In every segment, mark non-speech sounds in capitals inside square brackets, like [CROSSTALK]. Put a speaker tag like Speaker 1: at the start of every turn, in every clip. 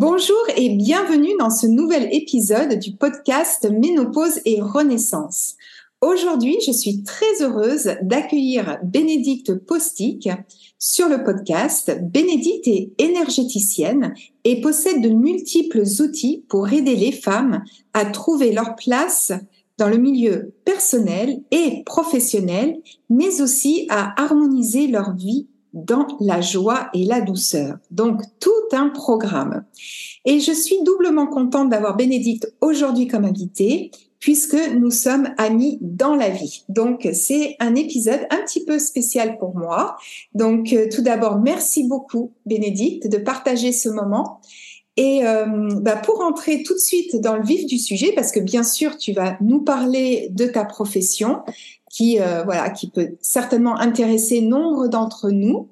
Speaker 1: Bonjour et bienvenue dans ce nouvel épisode du podcast Ménopause et Renaissance. Aujourd'hui, je suis très heureuse d'accueillir Bénédicte Postic sur le podcast. Bénédicte est énergéticienne et possède de multiples outils pour aider les femmes à trouver leur place dans le milieu personnel et professionnel, mais aussi à harmoniser leur vie dans la joie et la douceur. Donc tout un programme. Et je suis doublement contente d'avoir Bénédicte aujourd'hui comme invitée puisque nous sommes amis dans la vie. Donc c'est un épisode un petit peu spécial pour moi. Donc euh, tout d'abord, merci beaucoup Bénédicte de partager ce moment. Et euh, bah pour entrer tout de suite dans le vif du sujet, parce que bien sûr tu vas nous parler de ta profession, qui euh, voilà, qui peut certainement intéresser nombre d'entre nous.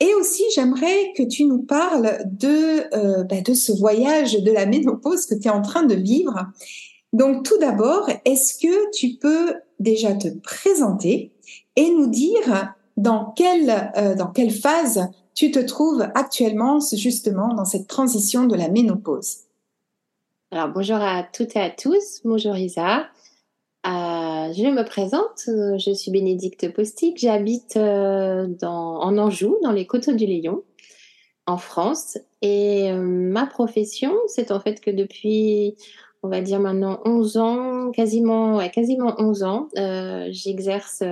Speaker 1: Et aussi, j'aimerais que tu nous parles de euh, bah, de ce voyage de la ménopause que tu es en train de vivre. Donc, tout d'abord, est-ce que tu peux déjà te présenter et nous dire dans quelle euh, dans quelle phase tu te trouves actuellement justement dans cette transition de la ménopause?
Speaker 2: Alors bonjour à toutes et à tous, bonjour Isa. Euh, je me présente, je suis Bénédicte Postic, j'habite euh, en Anjou, dans les coteaux du Léon, en France. Et euh, ma profession, c'est en fait que depuis, on va dire maintenant 11 ans, quasiment, quasiment 11 ans, j'exerce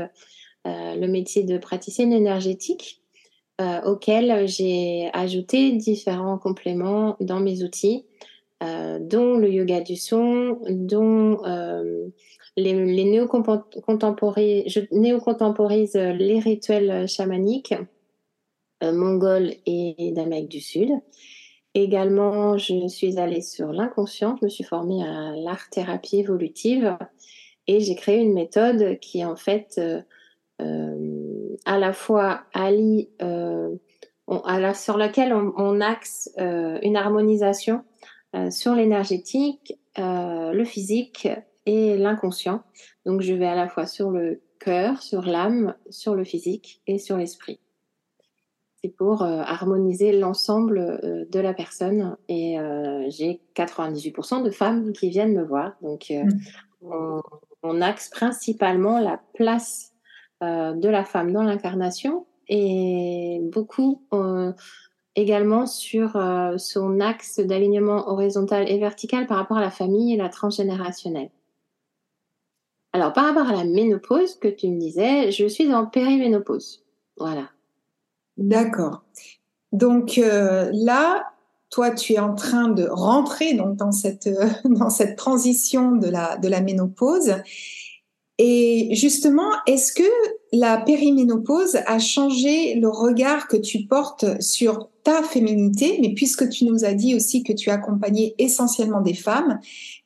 Speaker 2: le métier de praticienne énergétique, auquel j'ai ajouté différents compléments dans mes outils, dont le yoga du son, dont les, les néo-contemporise euh, les rituels chamaniques euh, mongols et d'Amérique du Sud. Également, je suis allée sur l'inconscient, je me suis formée à l'art-thérapie évolutive et j'ai créé une méthode qui en fait euh, à la fois allie, sur laquelle on, axe une harmonisation sur l'énergétique, le physique et l'inconscient. Donc je vais à la fois sur le cœur, sur l'âme, sur le physique et sur l'esprit. C'est pour euh, harmoniser l'ensemble euh, de la personne et euh, j'ai 98% de femmes qui viennent me voir. Donc mm. on, axe principalement la place de la femme dans l'incarnation et beaucoup également sur son axe d'alignement horizontal et vertical par rapport à la famille et la transgénérationnelle. Alors, par rapport à la ménopause que tu me disais, je suis en périménopause. Voilà.
Speaker 1: D'accord. Donc euh, là, toi, tu es en train de rentrer donc dans cette euh, [LAUGHS] dans cette transition de la de la ménopause. Et justement, est-ce que la périménopause a changé le regard que tu portes sur ta féminité? Mais puisque tu nous as dit aussi que tu accompagnais essentiellement des femmes,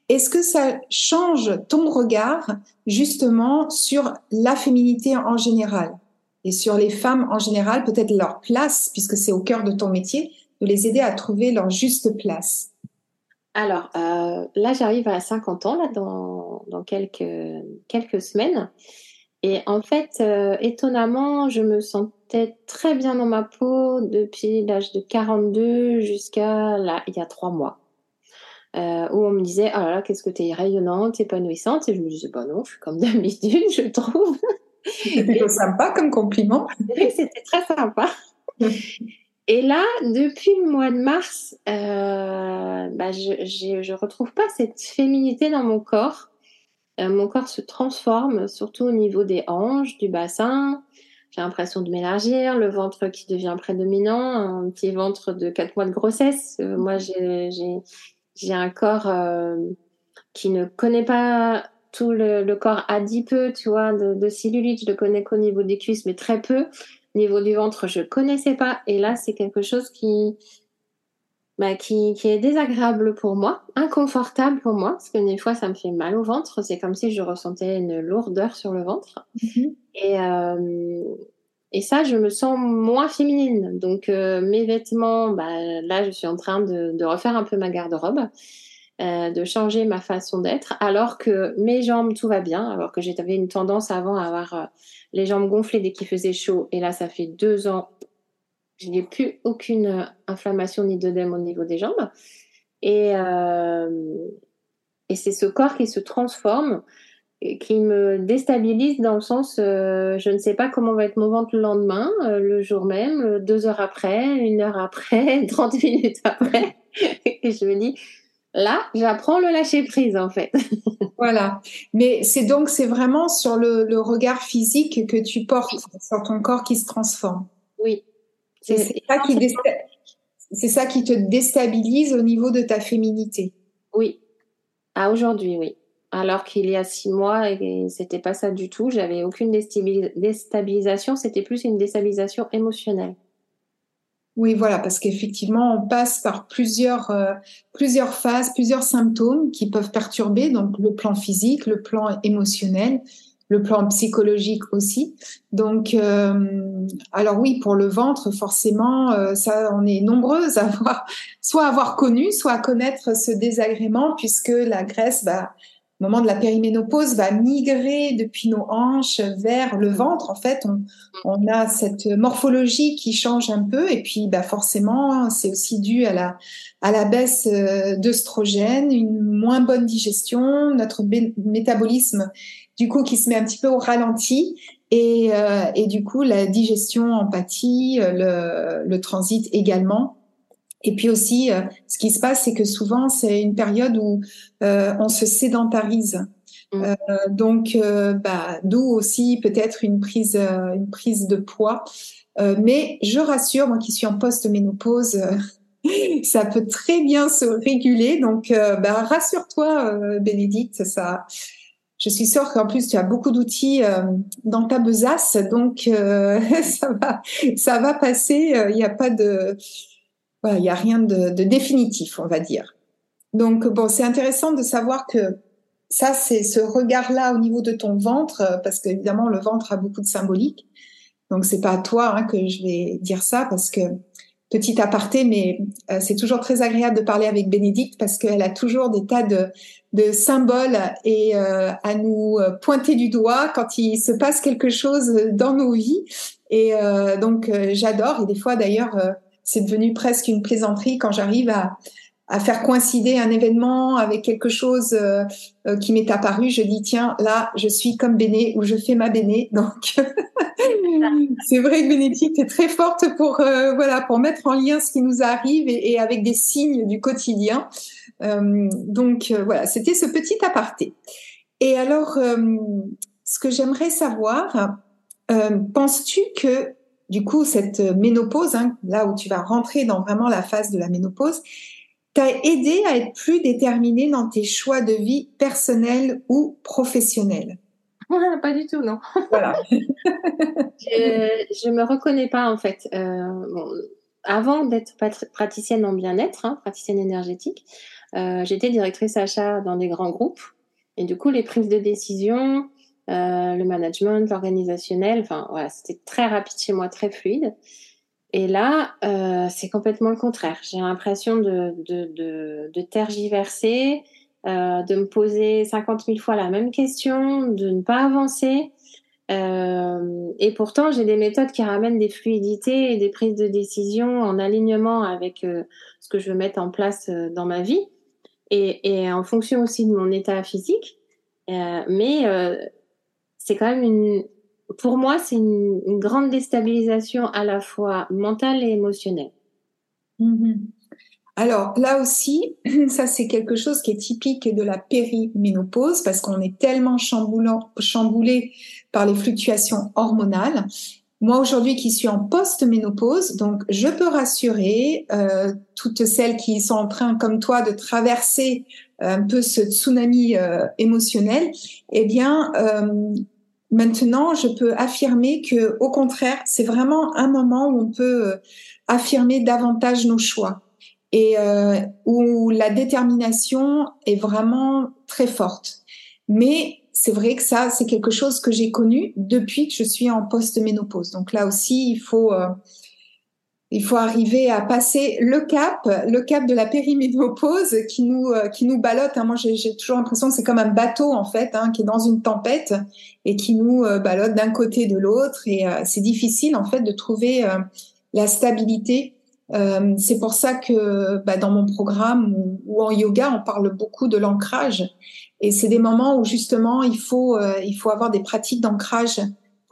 Speaker 1: est-ce que ça change ton regard justement sur la féminité en général et sur les femmes en général, peut-être leur place, puisque c'est au cœur de ton métier, de les aider à trouver leur juste place?
Speaker 2: Alors euh, là, j'arrive à 50 ans, là, dans, quelques, quelques semaines. Et en fait, euh, étonnamment, je me sentais très bien dans ma peau depuis l'âge de 42 jusqu'à là, il y a trois mois. Euh, où on me disait oh là là qu'est-ce que tu es rayonnante, épanouissante et je me disais bah non je suis comme [LAUGHS] d'habitude je trouve
Speaker 1: C'était sympa comme compliment. [LAUGHS]
Speaker 2: C'était très sympa. [LAUGHS] Et là, depuis le mois de mars, euh, bah, je ne retrouve pas cette féminité dans mon corps. Euh, mon corps se transforme, surtout au niveau des hanches, du bassin. J'ai l'impression de m'élargir, le ventre qui devient prédominant, un petit ventre de 4 mois de grossesse. Euh, moi, j'ai un corps qui ne connaît pas tout le, corps adipeux, tu vois, de, de cellulite. Je le connais qu'au niveau des cuisses, mais très peu. Niveau du ventre, je connaissais pas. Et là, c'est quelque chose qui, bah, qui, qui, est désagréable pour moi, inconfortable pour moi, parce que des fois, ça me fait mal au ventre. C'est comme si je ressentais une lourdeur sur le ventre. Mm-hmm. Et, euh, et ça, je me sens moins féminine. Donc, euh, mes vêtements, bah, là, je suis en train de, refaire un peu ma garde-robe. Euh, de changer ma façon d'être, alors que mes jambes, tout va bien, alors que j'avais une tendance avant à avoir euh, les jambes gonflées dès qu'il faisait chaud. Et là, ça fait deux ans, je n'ai plus aucune inflammation ni d'œdème au niveau des jambes. Et, c'est ce corps qui se transforme qui me déstabilise dans le sens, je ne sais pas comment va être mon ventre le lendemain, le jour même, deux heures après, une heure après, [LAUGHS] 30 minutes après. [LAUGHS] et je me dis, Là, j'apprends le lâcher prise en fait. [LAUGHS]
Speaker 1: voilà. Mais c'est donc c'est vraiment sur le, regard physique que tu portes sur ton corps qui se transforme.
Speaker 2: Oui.
Speaker 1: C'est ça ça qui te déstabilise au niveau de ta féminité.
Speaker 2: Oui. À aujourd'hui, oui. Alors qu'il y a six mois, c'était pas ça du tout. J'avais aucune déstabilisation. C'était plus une déstabilisation émotionnelle.
Speaker 1: Oui, voilà, parce qu'effectivement, on passe par plusieurs, euh, plusieurs phases, plusieurs symptômes qui peuvent perturber, donc le plan physique, le plan émotionnel, le plan psychologique aussi. Donc, euh, alors oui, pour le ventre, forcément, euh, ça, on est nombreuses à avoir, soit avoir connu, soit à connaître ce désagrément, puisque la graisse, bah, moment de la périménopause, va migrer depuis nos hanches vers le ventre. En fait, on, a cette morphologie qui change un peu. Et puis, bah forcément, c'est aussi dû à la, à la baisse euh, d'œstrogène, une moins bonne digestion, notre métabolisme, du coup, qui se met un petit peu au ralenti. Et, euh, et du coup, la digestion empathie, le, le transit également. Et puis aussi, euh, ce qui se passe, c'est que souvent, c'est une période où euh, on se sédentarise. Mmh. Euh, donc, bah, d'où aussi peut-être une prise, une prise de poids. mais je rassure, moi qui suis en post-ménopause, [LAUGHS] ça peut très bien se réguler. Donc, bah, rassure-toi, Bénédicte, ça. Je suis sûre qu'en plus tu as beaucoup d'outils dans ta besace, donc [LAUGHS] ça va, ça va passer. Il n'y a pas de, il n'y a rien de, définitif, on va dire. Donc, bon, c'est intéressant de savoir que ça, c'est ce regard-là au niveau de ton ventre, euh, parce qu'évidemment, le ventre a beaucoup de symbolique. Donc, c'est pas à toi hein, que je vais dire ça, parce que petit aparté, mais euh, c'est toujours très agréable de parler avec Bénédicte parce qu'elle a toujours des tas de, symboles et euh, à nous pointer du doigt quand il se passe quelque chose dans nos vies. Et donc, j'adore. Et des fois, d'ailleurs, c'est devenu presque une plaisanterie quand j'arrive à, à faire coïncider un événement avec quelque chose euh, euh, qui m'est apparu, je dis tiens là je suis comme Béné ou je fais ma Béné. [LAUGHS] Donc [LAUGHS] c'est vrai que Bénédicte est très forte pour euh, voilà pour mettre en lien ce qui nous arrive et, et avec des signes du quotidien. Donc voilà c'était ce petit aparté. Et alors ce que j'aimerais savoir penses-tu que du coup, cette ménopause, hein, là où tu vas rentrer dans vraiment la phase de la ménopause, t'a aidé à être plus déterminée dans tes choix de vie personnels ou professionnels? [LAUGHS]
Speaker 2: Pas du tout, non. [LAUGHS] Voilà. je, ne me reconnais pas en fait. Euh, avant d'être praticienne en bien-être, hein, praticienne énergétique, euh, j'étais directrice achat dans des grands groupes. Et du coup, les prises de décision, euh, le management, l'organisationnel. Enfin, voilà, c'était très rapide chez moi, très fluide. Et là, euh, c'est complètement le contraire. J'ai l'impression de, de, de, tergiverser, euh, de me poser 50 000 fois la même question, de ne pas avancer. Et pourtant, j'ai des méthodes qui ramènent des fluidités et des prises de décision en alignement avec ce que je veux mettre en place dans ma vie et en fonction aussi de mon état physique. mais c'est quand même une, pour moi, c'est une, grande déstabilisation à la fois mentale et émotionnelle.
Speaker 1: Mhm. Alors là aussi, [LAUGHS] ça c'est quelque chose qui est typique de la périménopause parce qu'on est tellement chamboulé par les fluctuations hormonales. Moi aujourd'hui qui suis en post-ménopause, donc je peux rassurer euh, toutes celles qui sont en train, comme toi, de traverser un peu ce tsunami euh, émotionnel. Eh bien, euh, maintenant, je peux affirmer que, au contraire, c'est vraiment un moment où on peut euh, affirmer davantage nos choix et euh, où la détermination est vraiment très forte. Mais c'est vrai que ça, c'est quelque chose que j'ai connu depuis que je suis en post-ménopause. Donc là aussi, il faut, euh, il faut arriver à passer le cap, le cap de la périménopause qui nous, euh, qui nous ballotte. Hein. Moi, j'ai toujours l'impression que c'est comme un bateau en fait, hein, qui est dans une tempête et qui nous euh, ballotte d'un côté de l'autre. Et c'est difficile en fait de trouver la stabilité euh, c'est pour ça que bah, dans mon programme ou, en yoga, on parle beaucoup de l'ancrage. Et c'est des moments où justement il faut euh, il faut avoir des pratiques d'ancrage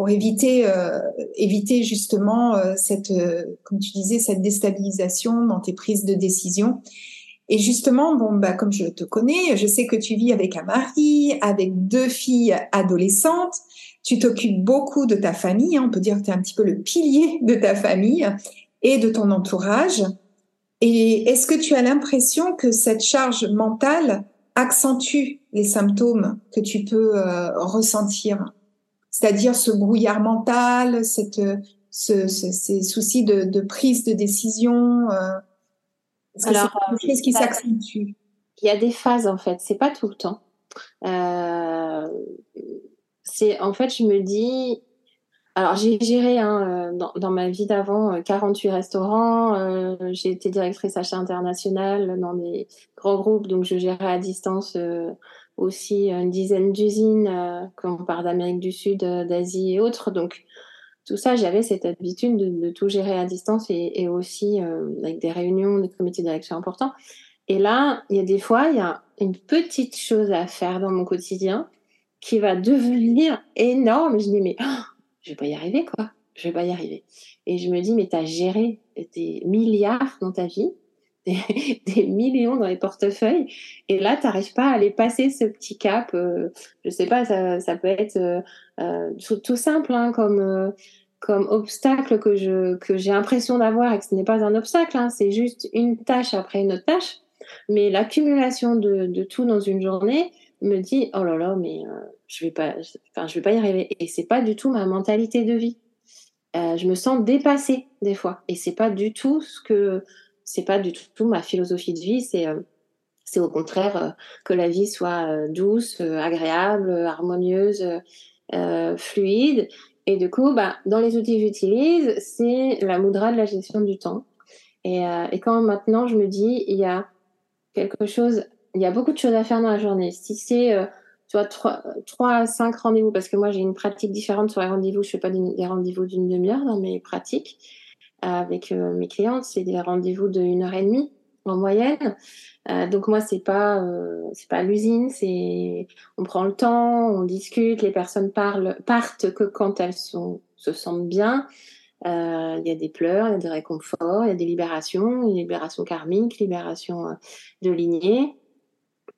Speaker 1: pour éviter euh, justement cette comme tu disais cette déstabilisation dans tes prises de décision. Et justement, bon, bah, comme je te connais, je sais que tu vis avec un mari, avec deux filles adolescentes. Tu t'occupes beaucoup de ta famille. Hein. on peut dire que tu es un petit peu le pilier de ta famille et de ton entourage. Et est-ce que tu as l'impression que cette charge mentale accentue les symptômes que tu peux euh, ressentir? C'est-à-dire ce brouillard mental, cette, ce, ces soucis de, de, prise de décision euh, Est-ce que c'est quelque chose qui s'accentue?
Speaker 2: Il y a des phases en fait, c'est pas tout le temps. Euh, c'est en fait, je me dis, alors j'ai géré hein, euh, dans, ma vie d'avant 48 euh, restaurants. Euh, j'ai été directrice achat international dans des grands groupes, donc je gérais à distance aussi une dizaine d'usines quand on part d'Amérique du Sud, d'Asie et autres. Donc tout ça, j'avais cette habitude de, tout gérer à distance et, aussi avec des réunions, des comités de direction importants. Et là, il y a des fois, il y a une petite chose à faire dans mon quotidien qui va devenir énorme. Je dis mais oh, je vais pas y arriver, quoi. Je vais pas y arriver. Et je me dis, mais tu as géré des milliards dans ta vie, [LAUGHS] des, millions dans les portefeuilles, et là, tu n'arrives pas à aller passer ce petit cap. Euh, je sais pas, ça, ça peut être euh, euh tout, simple, hein, comme euh, comme obstacle que je que j'ai l'impression d'avoir et que ce n'est pas un obstacle, hein, c'est juste une tâche après une autre tâche. Mais l'accumulation de, de tout dans une journée me dit, oh là là, mais je vais pas, enfin, je vais pas y arriver. Et c'est pas du tout ma mentalité de vie. Je me sens dépassée des fois, et c'est pas du tout ce que, c'est pas du tout ma philosophie de vie. C'est, euh, c'est au contraire euh, que la vie soit douce, agréable, harmonieuse, fluide. Et du coup, bah, dans les outils que j'utilise, c'est la moudra de la gestion du temps. Et, quand maintenant je me dis, il y a quelque chose, il y a beaucoup de choses à faire dans la journée. Si c'est tu vois, 3, à 5 rendez-vous, parce que moi j'ai une pratique différente sur les rendez-vous. Je fais pas des, rendez-vous d'une demi-heure dans mes pratiques avec euh, mes clientes. C'est des rendez-vous de une heure et demie en moyenne. Euh, donc moi c'est pas euh, c'est pas l'usine, c'est on prend le temps, on discute, les personnes parlent partent que quand elles se sentent bien. Il y a des pleurs, il y a des réconforts, il y a des libérations, une libération karmique, libération de lignée,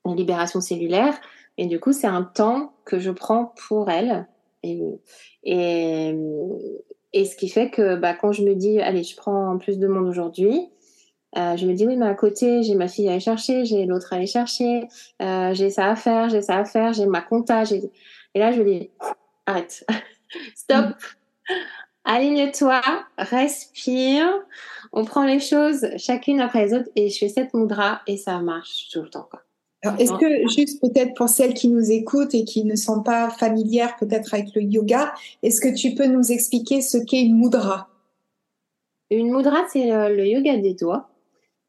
Speaker 2: une libération cellulaire. Et du coup, c'est un temps que je prends pour elle. Et, et, et ce qui fait que bah, quand je me dis, allez, je prends plus de monde aujourd'hui, euh, je me dis, oui, mais à côté, j'ai ma fille à aller chercher, j'ai l'autre à aller chercher, euh, j'ai ça à faire, j'ai ça à faire, j'ai ma compta. Et là, je me dis, arrête, [LAUGHS] stop, aligne-toi, respire, on prend les choses chacune après les autres et je fais cette moudra et ça marche tout le temps. Quoi
Speaker 1: est-ce que, juste peut-être pour celles qui nous écoutent et qui ne sont pas familières peut-être avec le yoga, est-ce que tu peux nous expliquer ce qu'est une mudra?
Speaker 2: Une mudra, c'est euh, le, yoga des doigts.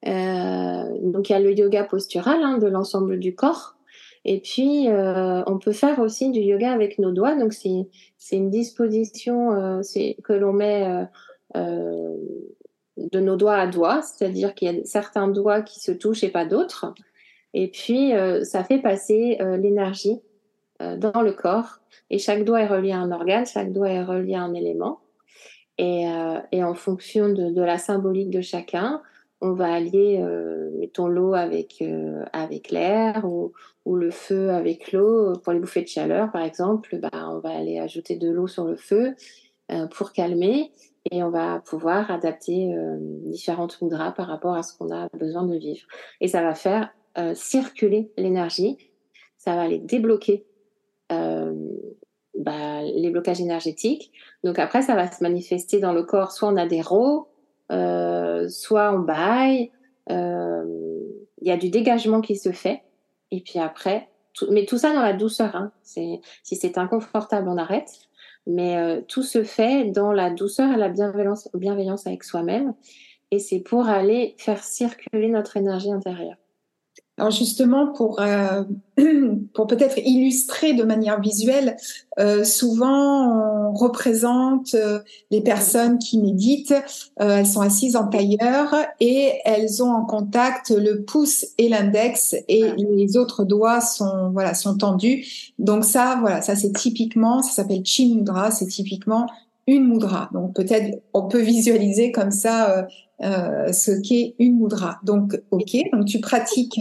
Speaker 2: Euh, donc il y a le yoga postural hein, de l'ensemble du corps. Et puis, euh, on peut faire aussi du yoga avec nos doigts. Donc, c'est une disposition que l'on met de nos doigts à doigts, c'est-à-dire qu'il y a certains doigts qui se touchent et pas d'autres. Et puis, euh, ça fait passer euh, l'énergie dans le corps. Et chaque doigt est relié à un organe, chaque doigt est relié à un élément. Et, en fonction de, la symbolique de chacun, on va allier, euh, mettons, l'eau avec, euh, avec l'air ou, le feu avec l'eau. Pour les bouffées de chaleur, par exemple, bah, on va aller ajouter de l'eau sur le feu euh, pour calmer et on va pouvoir adapter euh, différentes mudras par rapport à ce qu'on a besoin de vivre. Et ça va faire euh, circuler l'énergie, ça va aller débloquer bah, les blocages énergétiques. Donc après, ça va se manifester dans le corps. Soit on a des rots, euh, soit on baille. Euh, il y a du dégagement qui se fait. Et puis après, mais tout ça dans la douceur. Hein. Si c'est inconfortable, on arrête. Mais euh, tout se fait dans la douceur et la bienveillance avec soi-même. Et c'est pour aller faire circuler notre énergie intérieure.
Speaker 1: Alors justement, pour, euh, [CLEARS THROAT] pour peut-être illustrer de manière visuelle, euh, souvent on représente euh, les personnes qui méditent, euh, elles sont assises en tailleur et elles ont en contact le pouce et l'index et les autres doigts sont voilà sont tendus. Donc ça, voilà, ça c'est typiquement, ça s'appelle Chin Mudra, c'est typiquement une mudra. Donc peut-être on peut visualiser comme ça euh, euh, ce qu'est une mudra. Donc ok, donc tu pratiques.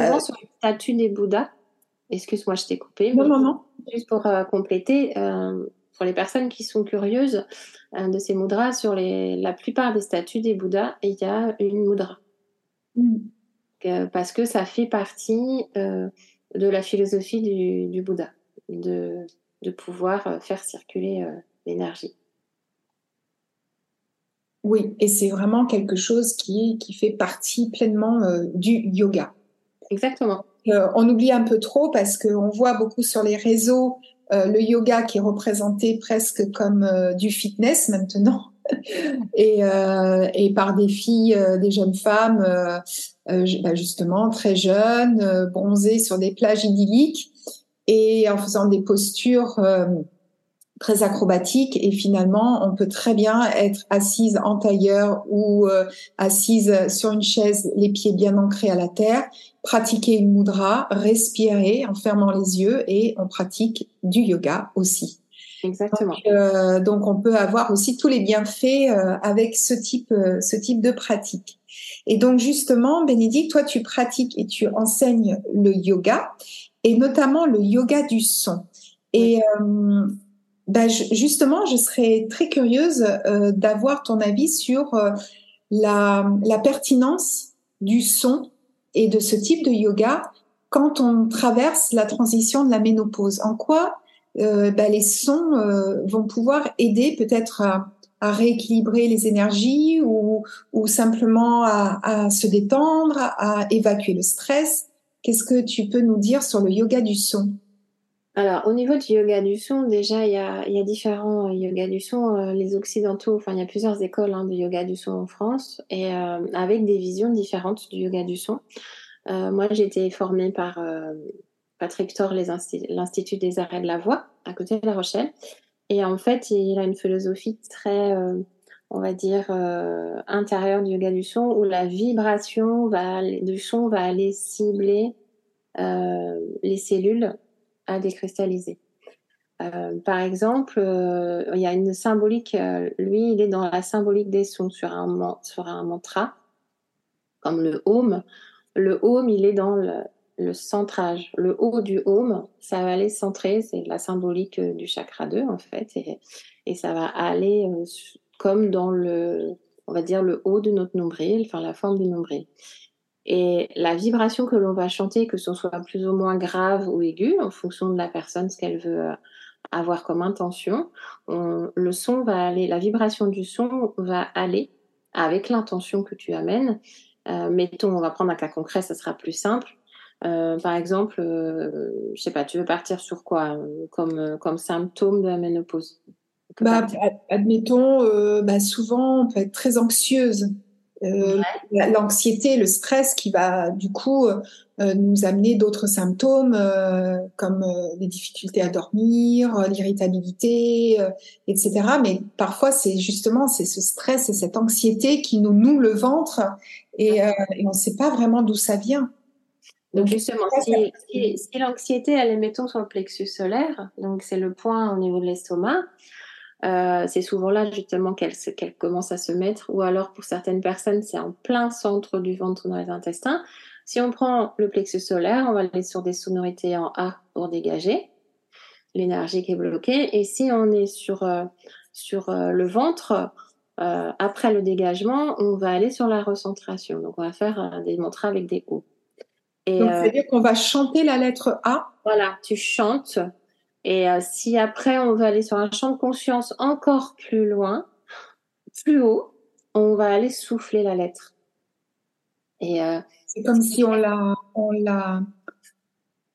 Speaker 2: Euh, sur le statut des Bouddhas? Excuse-moi, je t'ai coupé.
Speaker 1: Non, non, non.
Speaker 2: Juste pour euh, compléter, pour les personnes qui sont curieuses de ces mudras, sur les, la plupart des statues des Bouddhas, il y a une mudra. Mm. parce que ça fait partie de la philosophie du, du Bouddha, de, de pouvoir faire circuler l'énergie.
Speaker 1: Oui, et c'est vraiment quelque chose qui, qui fait partie pleinement euh, du yoga.
Speaker 2: Exactement.
Speaker 1: Euh, on oublie un peu trop parce qu'on voit beaucoup sur les réseaux euh, le yoga qui est représenté presque comme euh, du fitness maintenant. [LAUGHS] et, euh, et, par des filles, euh, des jeunes femmes, bah justement très jeunes, bronzées sur des plages idylliques et en faisant des postures très acrobatique et finalement on peut très bien être assise en tailleur ou euh, assise sur une chaise les pieds bien ancrés à la terre pratiquer une mudra respirer en fermant les yeux et on pratique du yoga aussi.
Speaker 2: Exactement.
Speaker 1: Donc, euh, donc on peut avoir aussi tous les bienfaits euh, avec ce type ce type de pratique. Et donc justement Bénédicte toi tu pratiques et tu enseignes le yoga et notamment le yoga du son. Et euh, ben, justement, je serais très curieuse euh, d'avoir ton avis sur euh, la, pertinence du son et de ce type de yoga quand on traverse la transition de la ménopause. En quoi euh, ben, les sons euh, vont pouvoir aider peut-être à, rééquilibrer les énergies ou, simplement à se détendre, à évacuer le stress? Qu'est-ce que tu peux nous dire sur le yoga du son?
Speaker 2: Alors, au niveau du yoga du son, déjà, il y a, y a différents euh, yoga du son. Euh, les occidentaux, enfin, il y a plusieurs écoles hein, de yoga du son en France et euh, avec des visions différentes du yoga du son. Euh, moi, j'ai été formée par euh, Patrick Thor, l'Institut des arrêts de la voix, à côté de La Rochelle. Et en fait, il a une philosophie très, on va dire, intérieure du yoga du son, où la vibration va, du son va aller cibler les cellules à décristalliser. Euh, par exemple, euh, il y a une symbolique, euh, lui, il est dans la symbolique des sons sur un, sur un mantra, comme le home. Le home, il est dans le, le centrage. Le haut du home, ça va aller centrer, c'est la symbolique du chakra 2, en fait, et, ça va aller comme dans le, on va dire, le haut de notre nombril, enfin la forme du nombril. Et la vibration que l'on va chanter, que ce soit plus ou moins grave ou aiguë, en fonction de la personne, ce qu'elle veut euh, avoir comme intention, on, le son va aller, la vibration du son va aller avec l'intention que tu amènes. Euh, mettons, on va prendre un cas concret, ça sera plus simple. Euh, par exemple, euh, je sais pas, tu veux partir sur quoi comme, comme symptôme de la ménopause?
Speaker 1: Bah, Admettons, bah, souvent, on peut être très anxieuse. Euh, l'anxiété, le stress qui va du coup euh, nous amener d'autres symptômes euh, comme euh, les difficultés à dormir, euh, l'irritabilité, etc. Mais parfois c'est justement c'est ce stress et cette anxiété qui nous noue le ventre et, et on ne sait pas vraiment d'où ça vient.
Speaker 2: Donc justement, si, si, l'anxiété, elle est, mettons, sur le plexus solaire, donc c'est le point au niveau de l'estomac, euh, c'est souvent là justement qu'elle commence à se mettre, ou alors pour certaines personnes, c'est en plein centre du ventre dans les intestins. Si on prend le plexus solaire, on va aller sur des sonorités en A pour dégager l'énergie qui est bloquée. Et si on est sur, euh, sur euh, le ventre, après le dégagement, on va aller sur la recentration. Donc on va faire des mantras avec des O.
Speaker 1: Donc, c'est-à-dire qu'on va chanter la lettre A?
Speaker 2: Voilà, tu chantes et euh, si après on va aller sur un champ de conscience encore plus loin, plus haut, on va aller souffler la lettre.
Speaker 1: Et euh, c'est comme si on l'a, on l'a,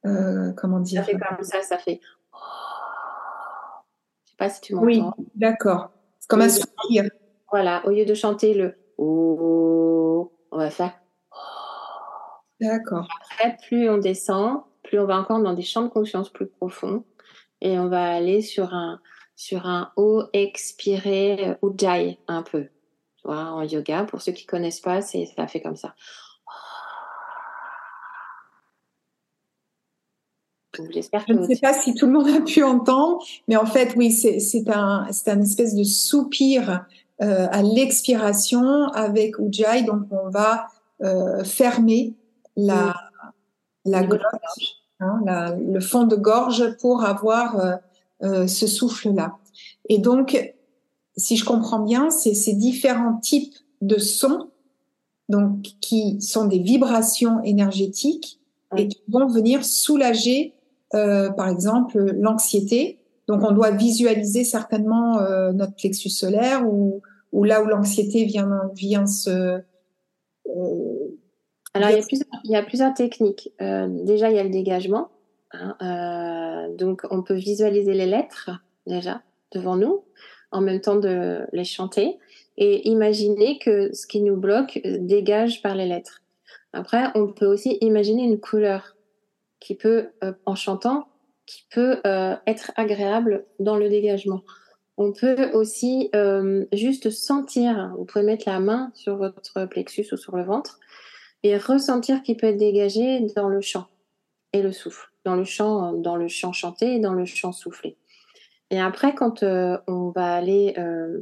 Speaker 1: euh, comment dire?
Speaker 2: Ça fait comme ça, ça fait. Je sais pas si tu m'entends. Oui,
Speaker 1: d'accord. C'est comme un soupir.
Speaker 2: Voilà, au lieu de chanter le on va faire.
Speaker 1: D'accord.
Speaker 2: Après, plus on descend, plus on va encore dans des champs de conscience plus profonds et on va aller sur un, sur un haut expiré euh, Ujjayi un peu. Tu vois, en yoga, pour ceux qui connaissent pas, c'est, ça fait comme ça.
Speaker 1: Je ne sais pas si tout le monde a pu entendre, mais en fait, oui, c'est, c'est un, c'est un espèce de soupir euh, à l'expiration avec Ujjayi. Donc, on va euh, fermer la, la gorge Hein, le fond de gorge pour avoir euh, euh, ce souffle-là. Et donc, si je comprends bien, c'est ces différents types de sons, donc qui sont des vibrations énergétiques et qui vont venir soulager, euh, par exemple, l'anxiété. Donc, on doit visualiser certainement notre plexus solaire ou, ou là où l'anxiété vient, vient se
Speaker 2: alors, il y, a plusieurs, techniques. Euh, déjà, il y a le dégagement. Hein, euh, donc, on peut visualiser les lettres déjà devant nous, en même temps de les chanter, et imaginer que ce qui nous bloque euh, dégage par les lettres. Après, on peut aussi imaginer une couleur qui peut, en chantant, qui peut être agréable dans le dégagement. On peut aussi juste sentir, vous pouvez mettre la main sur votre plexus ou sur le ventre, et ressentir qu'il peut être dégagé dans le chant et le souffle, dans le chant, dans le chant chanté et dans le chant soufflé. Et après, quand euh, on va aller, euh,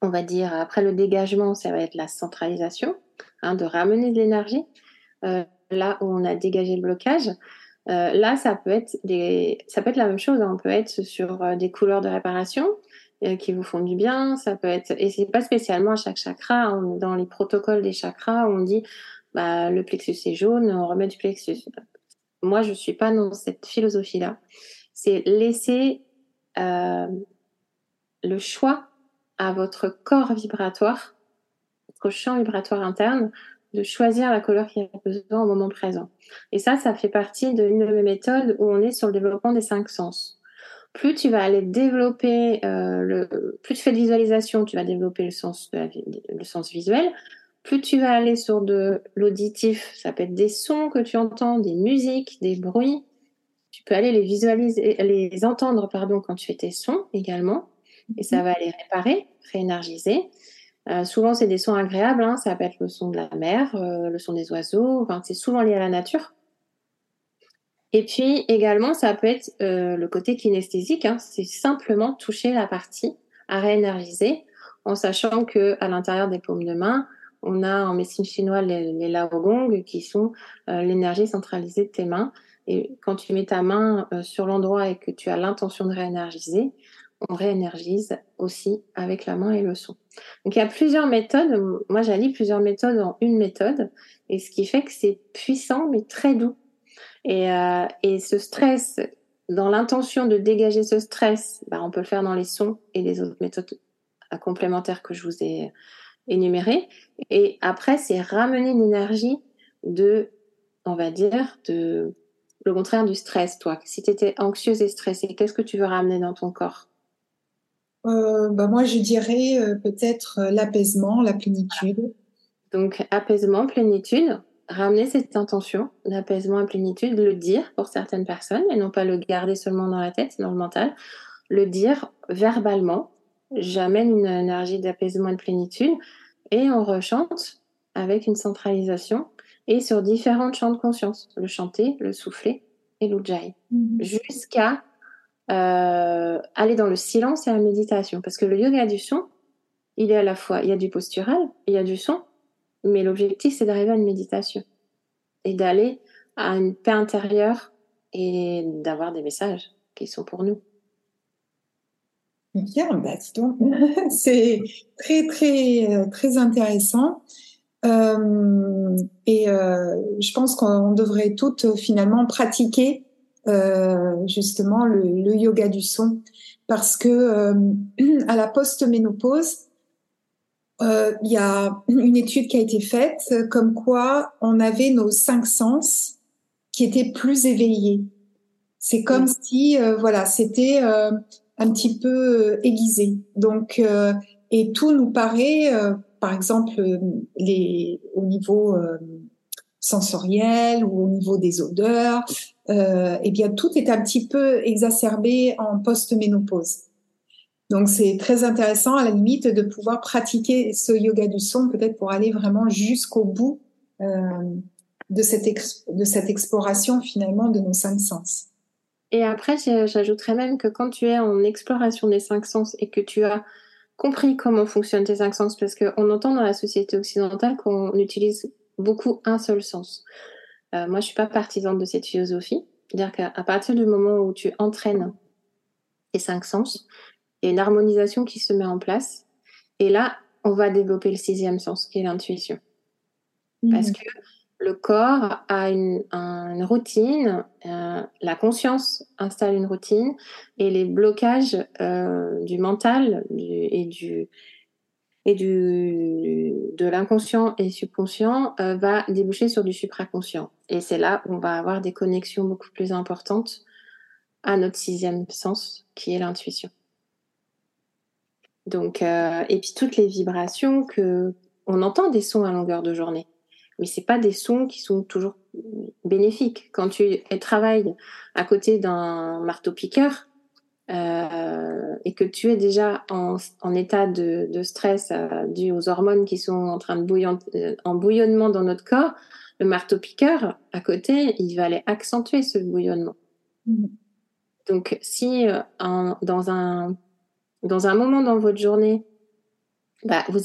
Speaker 2: on va dire, après le dégagement, ça va être la centralisation, hein, de ramener de l'énergie. Euh, là où on a dégagé le blocage, là, ça peut être des, ça peut être la même chose. Hein. on peut être sur des couleurs de réparation qui vous font du bien. Ça peut être, et c'est pas spécialement à chaque chakra. Hein. dans les protocoles des chakras, on dit bah, le plexus est jaune, on remet du plexus. Moi, je ne suis pas dans cette philosophie-là. C'est laisser euh, le choix à votre corps vibratoire, votre champ vibratoire interne, de choisir la couleur qui a besoin au moment présent. Et ça, ça fait partie d'une de mes méthodes où on est sur le développement des cinq sens. Plus tu vas aller développer, euh, le, plus tu fais de visualisation, tu vas développer le le sens visuel plus tu vas aller sur de l'auditif, ça peut être des sons que tu entends, des musiques, des bruits. Tu peux aller les visualiser, les entendre pardon quand tu fais tes sons également, et ça mhm. va les réparer, réénergiser. Euh, souvent, c'est des sons agréables. Hein. Ça peut être le son de la mer, euh, le son des oiseaux. Enfin, c'est souvent lié à la nature. Et puis également, ça peut être euh, le côté kinesthésique. Hein. C'est simplement toucher la partie à réénergiser, en sachant que à l'intérieur des paumes de main, on a en médecine chinoise les, les laogong qui sont euh, l'énergie centralisée de tes mains. Et quand tu mets ta main euh, sur l'endroit et que tu as l'intention de réénergiser, on réénergise aussi avec la main et le son. Donc il y a plusieurs méthodes. Moi, j'allie plusieurs méthodes en une méthode. Et ce qui fait que c'est puissant mais très doux. Et, euh, et ce stress, dans l'intention de dégager ce stress, bah, on peut le faire dans les sons et les autres méthodes complémentaires que je vous ai Et après, c'est ramener l'énergie de, on va dire, de le contraire du stress, toi. Si tu étais anxieuse et stressée, qu'est-ce que tu veux ramener dans ton corps?
Speaker 1: Euh, bah Moi, je dirais euh, peut-être euh, l'apaisement, la plénitude.
Speaker 2: Donc, apaisement, plénitude. Ramener cette intention d'apaisement et plénitude, le dire pour certaines personnes et non pas le garder seulement dans la tête, dans le mental. Le dire verbalement, j'amène une énergie d'apaisement et de plénitude et on rechante avec une centralisation et sur différents champs de conscience, le chanter, le souffler et l'ujjayi, mm-hmm. jusqu'à euh, aller dans le silence et la méditation. Parce que le yoga du son, il est à la fois, il y a du postural, il y a du son, mais l'objectif, c'est d'arriver à une méditation et d'aller à une paix intérieure et d'avoir des messages qui sont pour nous.
Speaker 1: Bien, bah, donc, [LAUGHS] c'est très, très, très intéressant. Euh, et euh, je pense qu'on devrait toutes finalement pratiquer euh, justement le, le, yoga du son parce que euh, [CLEARS THROAT] à la post-ménopause, euh, il y a une étude qui a été faite comme quoi on avait nos cinq sens qui étaient plus éveillés. C'est comme si voilà, c'était un petit peu aiguisé. Donc et tout nous paraît par exemple, euh, les, au niveau euh, sensoriel ou au niveau des odeurs, euh, eh bien, tout est un petit peu exacerbé en post-ménopause. Donc, c'est très intéressant, à la limite, de pouvoir pratiquer ce yoga du son, peut-être pour aller vraiment jusqu'au bout de, cette de cette exploration, finalement, de nos cinq sens.
Speaker 2: Et après, j'ajouterais même que quand tu es en exploration des cinq sens et que tu as compris comment fonctionnent tes cinq sens parce qu'on entend dans la société occidentale qu'on utilise beaucoup un seul sens. Euh, moi, je suis pas partisane de cette philosophie. C'est-à-dire qu'à partir du moment où tu entraînes tes cinq sens, il y a une harmonisation qui se met en place. Et là, on va développer le sixième sens, qui est l'intuition. Parce mmh. que le corps a une, routine, euh, la conscience installe une routine et les blocages euh, du mental et de l'inconscient et subconscient euh, va déboucher sur du supraconscient et c'est là où on va avoir des connexions beaucoup plus importantes à notre sixième sens qui est l'intuition. Donc et puis toutes les vibrations que on entend des sons à longueur de journée mais c'est pas des sons qui sont toujours bénéfiques. Quand tu travailles à côté d'un marteau-piqueur euh, et que tu es déjà en, état de, stress euh, dû aux hormones qui sont en train de bouillir euh, en bouillonnement dans notre corps, le marteau-piqueur à côté, il va aller accentuer ce bouillonnement. Mmh. Donc, si dans un dans un moment dans votre journée, bah, vous,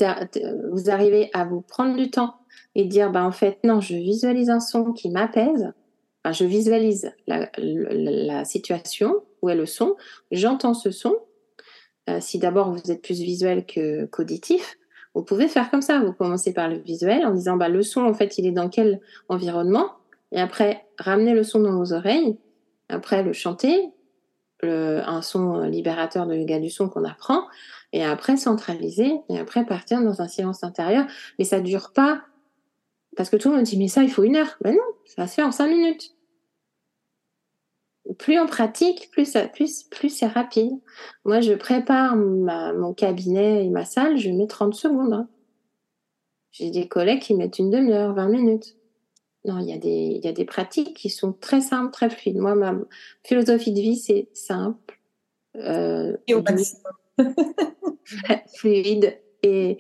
Speaker 2: vous arrivez à vous prendre du temps et dire bah en fait non, je visualise un son qui m'apaise. Je visualise la, situation où est le son, j'entends ce son. Euh, si d'abord vous êtes plus visuel qu'auditif, vous pouvez faire comme ça. Vous commencez par le visuel en disant bah le son en fait il est dans quel environnement? Et après ramener le son dans vos oreilles, après le chanter, un son libérateur de yoga du son qu'on apprend et après centraliser et après partir dans un silence intérieur. Mais ça dure pas parce que tout le monde dit, mais ça, il faut une heure. Ben non, ça se fait en cinq minutes. Plus on pratique, plus, plus, plus c'est rapide. Moi, je prépare mon cabinet et ma salle, je mets 30 secondes. Hein. J'ai des collègues qui mettent une demi-heure, 20 minutes. Non, il y, a des, y a des pratiques qui sont très simples, très fluides. Moi, ma philosophie de vie, c'est simple.
Speaker 1: Euh, et au maximum. [LAUGHS]
Speaker 2: fluide et,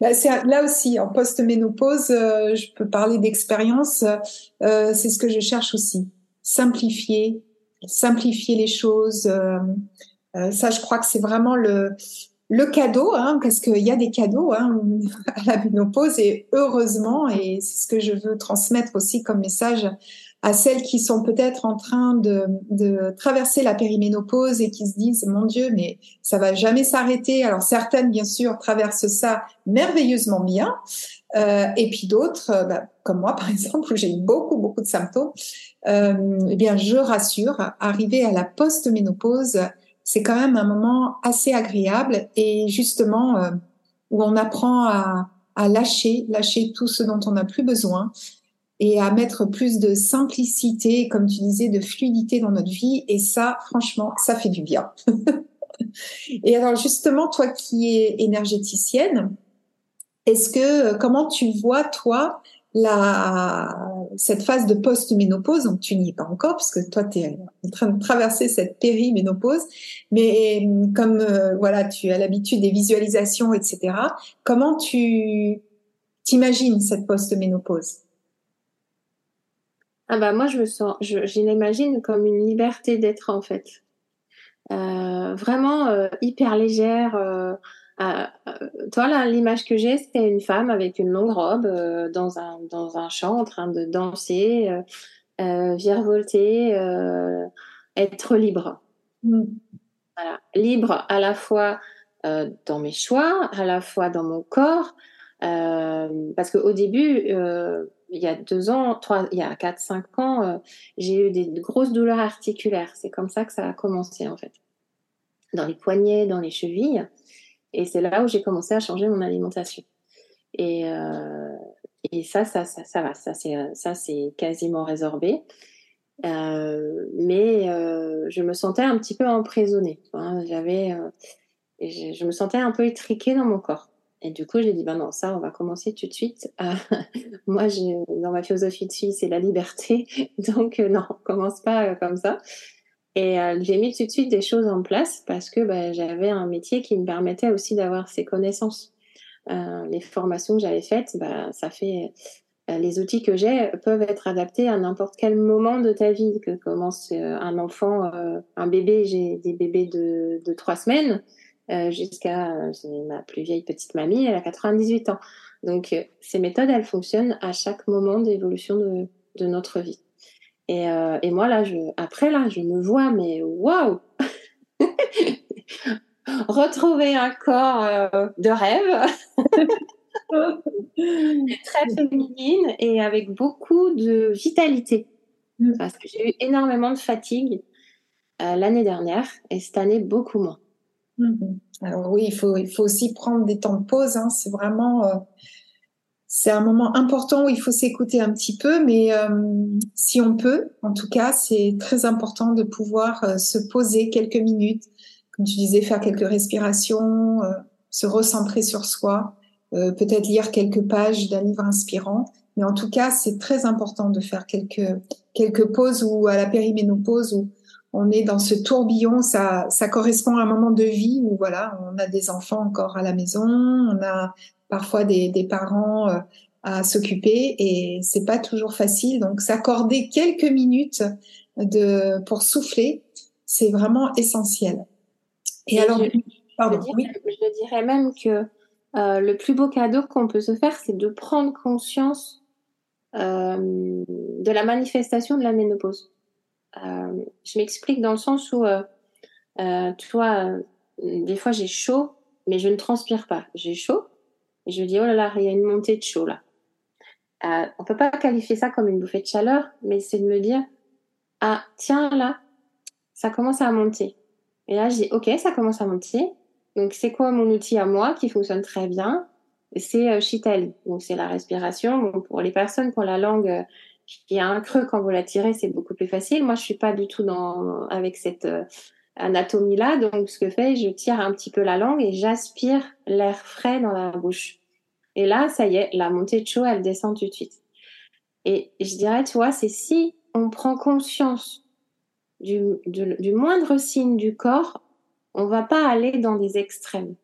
Speaker 1: là aussi, en post-ménopause, euh, je peux parler d'expérience. Euh, c'est ce que je cherche aussi. Simplifier, simplifier les choses. Euh, ça, je crois que c'est vraiment le, le cadeau, hein, parce qu'il y a des cadeaux hein, [LAUGHS] à la ménopause et heureusement, et c'est ce que je veux transmettre aussi comme message à celles qui sont peut-être en train de, de, traverser la périménopause et qui se disent mon Dieu mais ça va jamais s'arrêter. Alors certaines bien sûr traversent ça merveilleusement bien euh, et puis d'autres euh, bah, comme moi [LAUGHS] par exemple où j'ai eu beaucoup beaucoup de symptômes. Euh, eh bien je rassure, arriver à la post-ménopause c'est quand même un moment assez agréable et justement euh, où on apprend à, à lâcher, lâcher tout ce dont on n'a plus besoin et à mettre plus de simplicité, comme tu disais, de fluidité dans notre vie. Et ça, franchement, ça fait du bien. [LAUGHS] et alors justement, toi qui es énergéticienne, est-ce que comment tu vois toi la cette phase de post-ménopause? Donc tu n'y es pas encore puisque toi tu es en train de traverser cette périménopause, mais comme euh, voilà tu as l'habitude des visualisations, etc. Comment tu t'imagines cette post-ménopause?
Speaker 2: Ah bah moi je me sens, je, l'imagine comme une liberté d'être en fait. Euh, vraiment euh, hyper légère. Euh, toi là, l'image que j'ai, c'est une femme avec une longue robe dans un dans un champ en train de danser, virevolter, être libre. Mm. Voilà. libre à la fois dans mes choix, à la fois dans mon corps, parce qu'au début il y a deux ans, trois, il y a quatre, cinq ans, euh, j'ai eu des grosses douleurs articulaires. C'est comme ça que ça a commencé en fait. Dans les poignets, dans les chevilles. Et c'est là où j'ai commencé à changer mon alimentation. Et, euh, ça, ça, ça, va. Ça, c'est, ça, c'est quasiment résorbé. Euh, mais je me sentais un petit peu emprisonnée. Hein. J'avais, je, me sentais un peu étriquée dans mon corps. Et du coup, j'ai dit, ben non, ça, on va commencer tout de suite. [LAUGHS] moi, dans ma philosophie de fille, c'est la liberté. [LAUGHS] Donc, euh, non, on commence pas euh, comme ça. Et euh, j'ai mis tout de suite des choses en place parce que bah, j'avais un métier qui me permettait aussi d'avoir ces connaissances. les formations que j'avais faites, bah, ça fait les outils que j'ai peuvent être adaptés à n'importe quel moment de ta vie. Que commence un enfant, un bébé, j'ai des bébés de trois semaines. Euh, jusqu'à euh, ma plus vieille petite mamie, elle a 98 ans. Donc euh, ces méthodes, elles fonctionnent à chaque moment d'évolution de, de, notre vie. Et, et, moi là, je, après là, je me vois, mais waouh [LAUGHS] Retrouver un corps de rêve, [LAUGHS] très féminine et avec beaucoup de vitalité. Mm. Parce que j'ai eu énormément de fatigue l'année dernière et cette année beaucoup moins.
Speaker 1: Mhm. Alors oui, il faut, il faut aussi prendre des temps de pause. Hein. C'est vraiment, euh, c'est un moment important où il faut s'écouter un petit peu, mais euh, si on peut, en tout cas, c'est très important de pouvoir euh, se poser quelques minutes, comme tu disais, faire quelques respirations, se recentrer sur soi, peut-être lire quelques pages d'un livre inspirant. Mais en tout cas, c'est très important de faire quelques quelques pauses ou à la périménopause ou on est dans ce tourbillon, ça, ça correspond à un moment de vie où voilà, on a des enfants encore à la maison, on a parfois des, parents euh, à s'occuper et c'est pas toujours facile. Donc s'accorder quelques minutes de pour souffler, c'est vraiment essentiel.
Speaker 2: Et, alors, je, pardon, je, dirais, même que euh, le plus beau cadeau qu'on peut se faire, c'est de prendre conscience euh, de la manifestation de la ménopause. Euh, je m'explique dans le sens où, euh, euh, tu vois, des fois j'ai chaud, mais je ne transpire pas. J'ai chaud, et je dis, oh là là, il y a une montée de chaud là. On peut pas qualifier ça comme une bouffée de chaleur, mais c'est de me dire, ah, tiens, là, ça commence à monter. Et là, je dis, ok, ça commence à monter. Donc, c'est quoi mon outil à moi qui fonctionne très bien? C'est euh, Chitali. Donc, c'est la respiration. pour les personnes qui ont la langue il y a un creux quand vous la tirez, c'est beaucoup plus facile. Moi, je suis pas du tout dans avec cette euh, anatomie-là, donc ce que je fais, je tire un petit peu la langue et j'aspire l'air frais dans la bouche. Et là, ça y est, la montée de chaud, elle descend tout de suite. Et je dirais, tu vois, c'est si on prend conscience du, du moindre signe du corps, on va pas aller dans des extrêmes.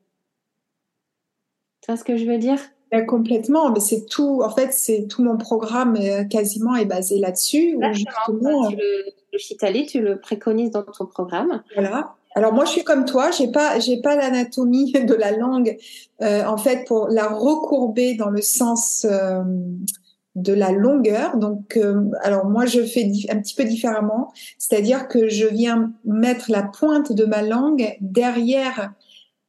Speaker 2: Tu vois ce que je veux dire?
Speaker 1: Complètement, mais c'est tout. En fait, c'est tout mon programme euh, quasiment est basé là-dessus.
Speaker 2: Justement, tu le, le Chitali, tu le préconises dans ton programme.
Speaker 1: Voilà. Alors moi, je suis comme toi. J'ai pas, j'ai pas l'anatomie [LAUGHS] de la langue. Euh, en fait, pour la recourber dans le sens euh, de la longueur. Donc, alors moi, je fais un petit peu différemment. C'est-à-dire que je viens mettre la pointe de ma langue derrière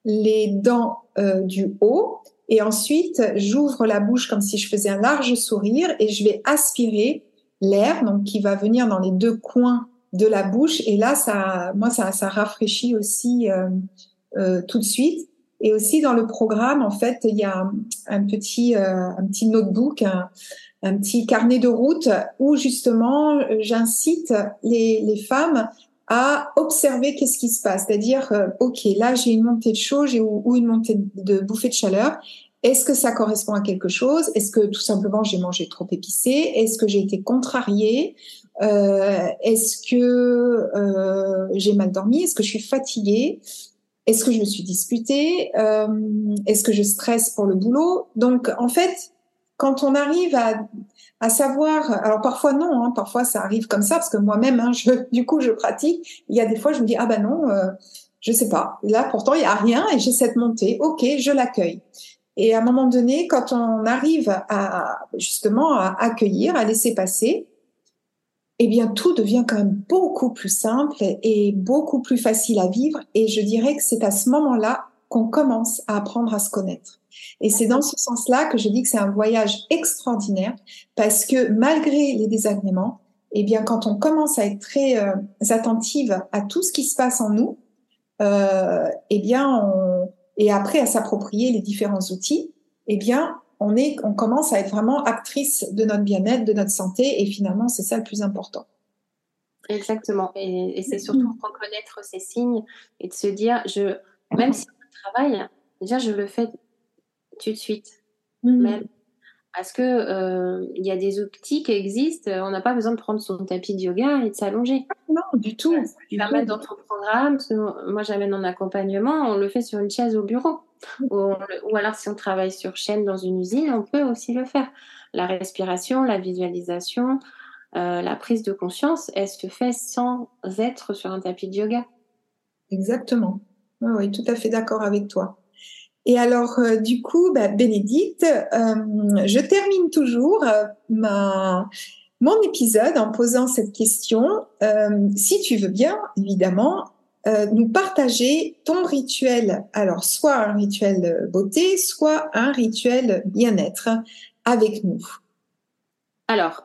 Speaker 1: les dents du haut et ensuite, j'ouvre la bouche comme si je faisais un large sourire et je vais aspirer l'air, donc qui va venir dans les deux coins de la bouche. Et là, ça, moi, ça, ça rafraîchit aussi euh, euh, tout de suite. Et aussi dans le programme, en fait, il y a un, petit, euh, un petit notebook, un, un, petit carnet de route où justement j'incite les, les femmes à observer qu'est-ce qui se passe. C'est-à-dire, euh, OK, là, j'ai une montée de chaud ou, ou, une montée de bouffée de chaleur. Est-ce que ça correspond à quelque chose? Est-ce que tout simplement j'ai mangé trop épicé? Est-ce que j'ai été contrariée? Euh, Est-ce que euh, j'ai mal dormi? Est-ce que je suis fatiguée? Est-ce que je me suis disputée? Euh, Est-ce que je stresse pour le boulot? Donc, en fait, quand on arrive à, savoir, alors parfois non, hein, parfois ça arrive comme ça parce que moi-même, hein, [LAUGHS] du coup, je pratique. Il y a des fois, je me dis ah ben non, euh, je sais pas. Là, pourtant, il y a rien et j'ai cette montée. Ok, je l'accueille. Et à un moment donné, quand on arrive à justement à accueillir, à laisser passer, eh bien, tout devient quand même beaucoup plus simple et beaucoup plus facile à vivre. Et je dirais que c'est à ce moment-là qu'on commence à apprendre à se connaître. Et c'est dans ce sens-là que je dis que c'est un voyage extraordinaire parce que malgré les désagréments, eh bien, quand on commence à être très euh, attentive à tout ce qui se passe en nous, euh, eh bien, on, et après à s'approprier les différents outils, eh bien, on est, on commence à être vraiment actrice de notre bien-être, de notre santé, et finalement, c'est ça le plus important.
Speaker 2: Exactement. Et, c'est surtout reconnaître ces signes et de se dire, je, même si on travaille, déjà, je le fais tout de suite. Mm. Même parce que euh, il y a des outils qui existent. On n'a pas besoin de prendre son tapis de yoga et de s'allonger.
Speaker 1: Non, du tout.
Speaker 2: Tu vas mettre dans ton programme. moi, j'amène en accompagnement. On le fait sur une chaise au bureau. Ou, alors, si on travaille sur chaîne dans une usine, on peut aussi le faire. La respiration, la visualisation, euh, la prise de conscience, elle se fait sans être sur un tapis de yoga.
Speaker 1: Exactement. Oui, oui tout à fait d'accord avec toi. Et alors, euh, du coup, bah, Bénédicte, euh, je termine toujours euh, mon épisode en posant cette question. si tu veux bien, évidemment, nous partager ton rituel. Alors, soit un rituel beauté, soit un rituel bien-être avec nous.
Speaker 2: Alors,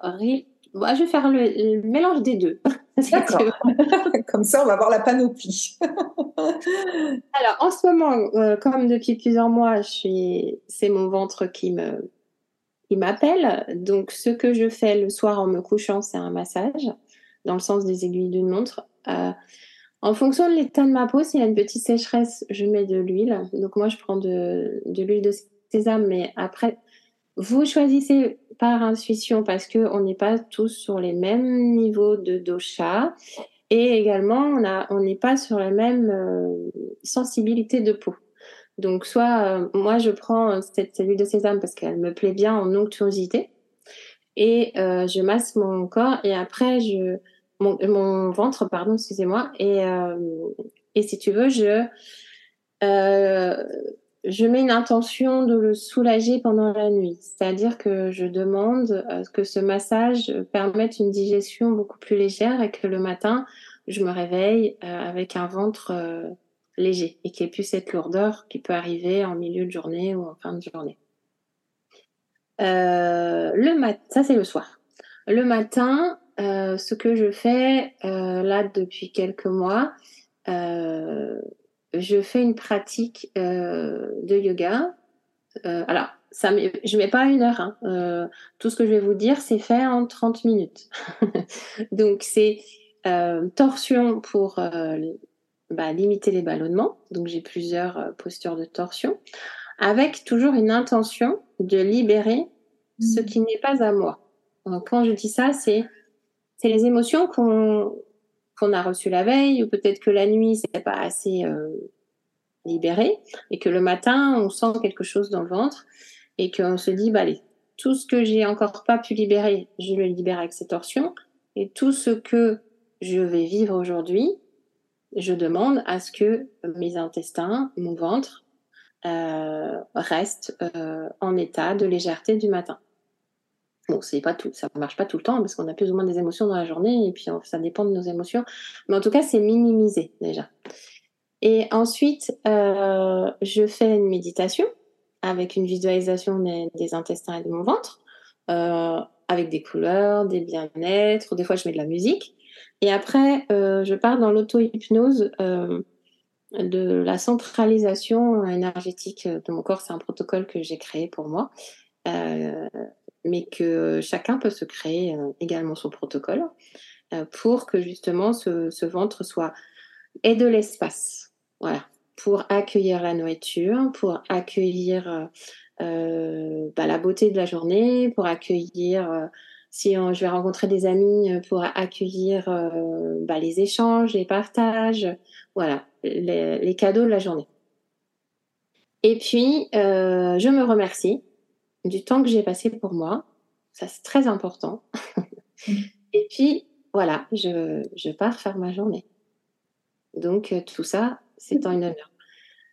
Speaker 2: moi, je vais faire le mélange des deux. [LAUGHS]
Speaker 1: D'accord. [LAUGHS] comme ça, on va avoir la panoplie. [LAUGHS]
Speaker 2: Alors, en ce moment, euh, comme depuis plusieurs mois, c'est mon ventre qui me qui m'appelle. Donc, ce que je fais le soir en me couchant, c'est un massage, dans le sens des aiguilles d'une montre. Euh, en fonction de l'état de ma peau, s'il y a une petite sécheresse, je mets de l'huile. Donc, moi, je prends de, de l'huile de sésame, mais après, vous choisissez par intuition parce que on n'est pas tous sur les mêmes niveaux de dosha et également on n'est pas sur la même euh, sensibilité de peau. Donc soit euh, moi je prends cette huile de sésame parce qu'elle me plaît bien en onctuosité et euh, je masse mon corps et après je mon, ventre pardon excusez-moi et et si tu veux je je mets une intention de le soulager pendant la nuit. C'est-à-dire que je demande que ce massage permette une digestion beaucoup plus légère et que le matin, je me réveille euh, avec un ventre euh, léger et qu'il n'y ait plus cette lourdeur qui peut arriver en milieu de journée ou en fin de journée. Euh, le mat ça c'est le soir. Le matin, ce que je fais là depuis quelques mois, je fais une pratique euh, de yoga. Euh, alors, ça, je ne mets pas une heure. Hein. Euh, tout ce que je vais vous dire, c'est fait en 30 minutes. [LAUGHS] Donc, c'est torsion pour bah, limiter les ballonnements. Donc, j'ai plusieurs postures de torsion. Avec toujours une intention de libérer ce mmh. qui n'est pas à moi. quand je dis ça, c'est les émotions qu'on qu'on a reçu la veille, ou peut-être que la nuit, c'est pas assez euh, libéré, et que le matin, on sent quelque chose dans le ventre, et qu'on se dit, bah allez, tout ce que j'ai encore pas pu libérer, je le libère avec cette torsion, et tout ce que je vais vivre aujourd'hui, je demande à ce que mes intestins, mon ventre, euh, restent euh, en état de légèreté du matin. Bon, c'est pas tout, ça marche pas tout le temps parce qu'on a plus ou moins des émotions dans la journée et puis ça dépend de nos émotions. Mais en tout cas, c'est minimisé déjà. Et ensuite, euh, je fais une méditation avec une visualisation des, intestins et de mon ventre, euh, avec des couleurs, des bien-être. Des fois, je mets de la musique. Et après, euh, je pars dans l'auto-hypnose de la centralisation énergétique de mon corps. C'est un protocole que j'ai créé pour moi mais que chacun peut se créer euh, également son protocole euh, pour que justement ce, ventre soit ait de l'espace, voilà, pour accueillir la nourriture, pour accueillir euh, bah, la beauté de la journée, pour accueillir si je vais rencontrer des amis, pour accueillir bah, les échanges, les partages, voilà, les, cadeaux de la journée. Et puis, je me remercie du temps que j'ai passé pour moi. Ça, c'est très important. [LAUGHS] et puis, voilà, je, je, pars faire ma journée. Donc, euh, tout ça, c'est en une heure.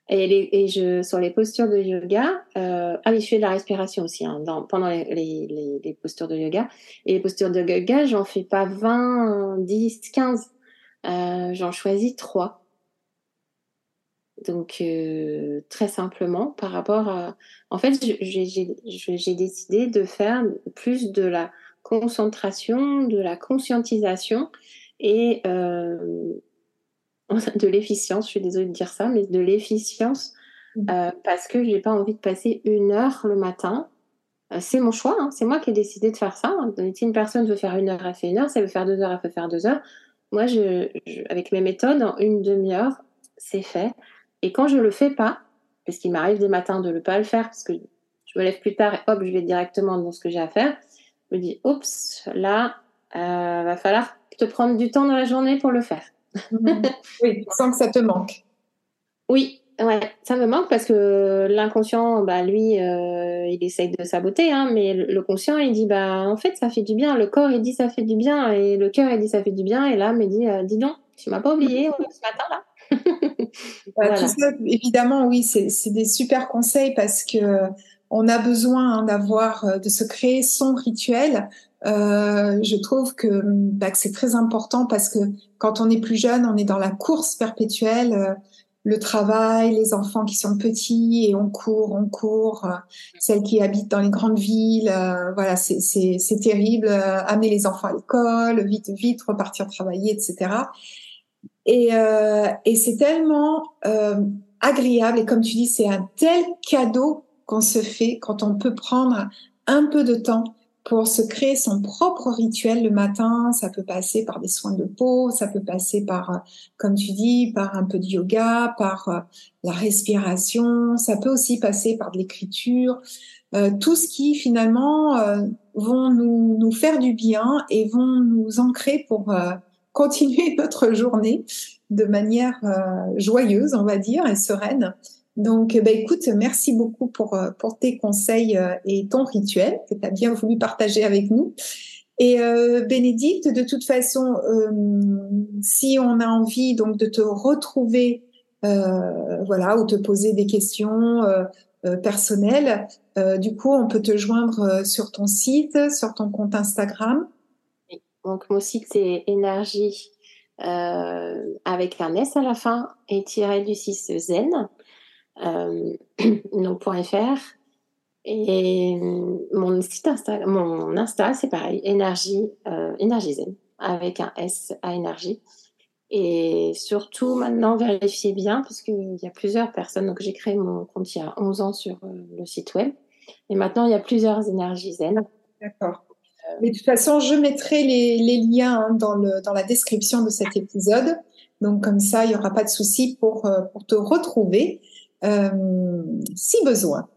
Speaker 2: Et, et je, sur les postures de yoga, euh, ah oui, je fais de la respiration aussi hein, dans, pendant les, les, les, postures de yoga. Et les postures de yoga, j'en fais pas 20, 10, 15. Euh, j'en choisis 3. Donc, euh, très simplement, par rapport à... En fait, j'ai décidé de faire plus de la concentration, de la conscientisation et euh, [LAUGHS] de l'efficience. Je suis désolée de dire ça, mais de l'efficience mmh. euh, parce que j'ai pas envie de passer une heure le matin. C'est mon choix, hein. c'est moi qui ai décidé de faire ça. Si une personne veut faire une heure, elle fait une heure. Si elle veut faire deux heures, elle peut faire deux heures. Moi, je, avec mes méthodes, en une demi-heure, c'est fait. Et quand je le fais pas, parce qu'il m'arrive des matins de ne pas le faire, parce que je me lève plus tard et hop, je vais directement dans ce que j'ai à faire, je me dis, oups, là, euh, va falloir te prendre du temps dans la journée pour le faire.
Speaker 1: Mhm. [LAUGHS] oui, sans que ça te manque.
Speaker 2: Oui, ouais, ça me manque parce que l'inconscient, bah, lui, euh, il essaye de saboter, hein, mais le, conscient, il dit, bah, en fait, ça fait du bien. Le corps, il dit, ça fait du bien, et le cœur, il dit, ça fait du bien, et l'âme, il dit, euh, dis donc, tu m'as pas oublié ce [LAUGHS]
Speaker 1: Bah, évidemment, oui, c'est des super conseils parce que on a besoin hein, d'avoir, euh, de se créer son rituel. Euh, je trouve que, bah, que c'est très important parce que quand on est plus jeune, on est dans la course perpétuelle, euh, le travail, les enfants qui sont petits et on court, on court. Euh, celles qui habitent dans les grandes villes, voilà, c'est terrible. amener les enfants à l'école, vite, vite repartir travailler, etc. Et, euh, et c'est tellement euh, agréable et comme tu dis, c'est un tel cadeau qu'on se fait quand on peut prendre un peu de temps pour se créer son propre rituel le matin. Ça peut passer par des soins de peau, ça peut passer par, comme tu dis, par un peu de yoga, par euh, la respiration, ça peut aussi passer par de l'écriture. Euh, tout ce qui finalement euh, vont nous, nous faire du bien et vont nous ancrer pour euh, continuer [LAUGHS] notre journée de manière euh, joyeuse, on va dire, et sereine. Donc, bah, écoute, merci beaucoup pour, euh, pour tes conseils euh, et ton rituel que tu as bien voulu partager avec nous. Et euh, Bénédicte, de toute façon, euh, si on a envie donc de te retrouver, euh, voilà, ou te poser des questions personnelles, du coup, on peut te joindre sur ton site, sur ton compte Instagram.
Speaker 2: Donc mon site c'est énergie euh, avec un S à la fin et tiré du 6 zen euh, [CLEARS THROAT] donc .fr et mon site Insta, mon Insta c'est pareil énergie euh, zen avec un S à énergie. Et surtout maintenant vérifiez bien parce qu'il y a plusieurs personnes. Donc j'ai créé mon compte il y a 11 ans sur euh, le site web. Et maintenant il y a plusieurs énergies zen.
Speaker 1: D'accord. Mais de toute façon, je mettrai les, les liens hein, dans, le, dans la description de cet épisode. Donc comme ça, il n'y aura pas de souci pour, euh, pour te retrouver euh, si besoin.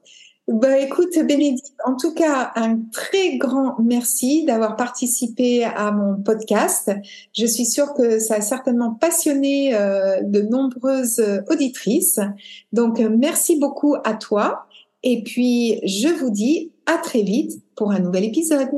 Speaker 1: Bah, écoute, Bénédicte, en tout cas, un très grand merci d'avoir participé à mon podcast. Je suis sûre que ça a certainement passionné euh, de nombreuses auditrices. Donc, merci beaucoup à toi. Et puis, je vous dis à très vite pour un nouvel épisode.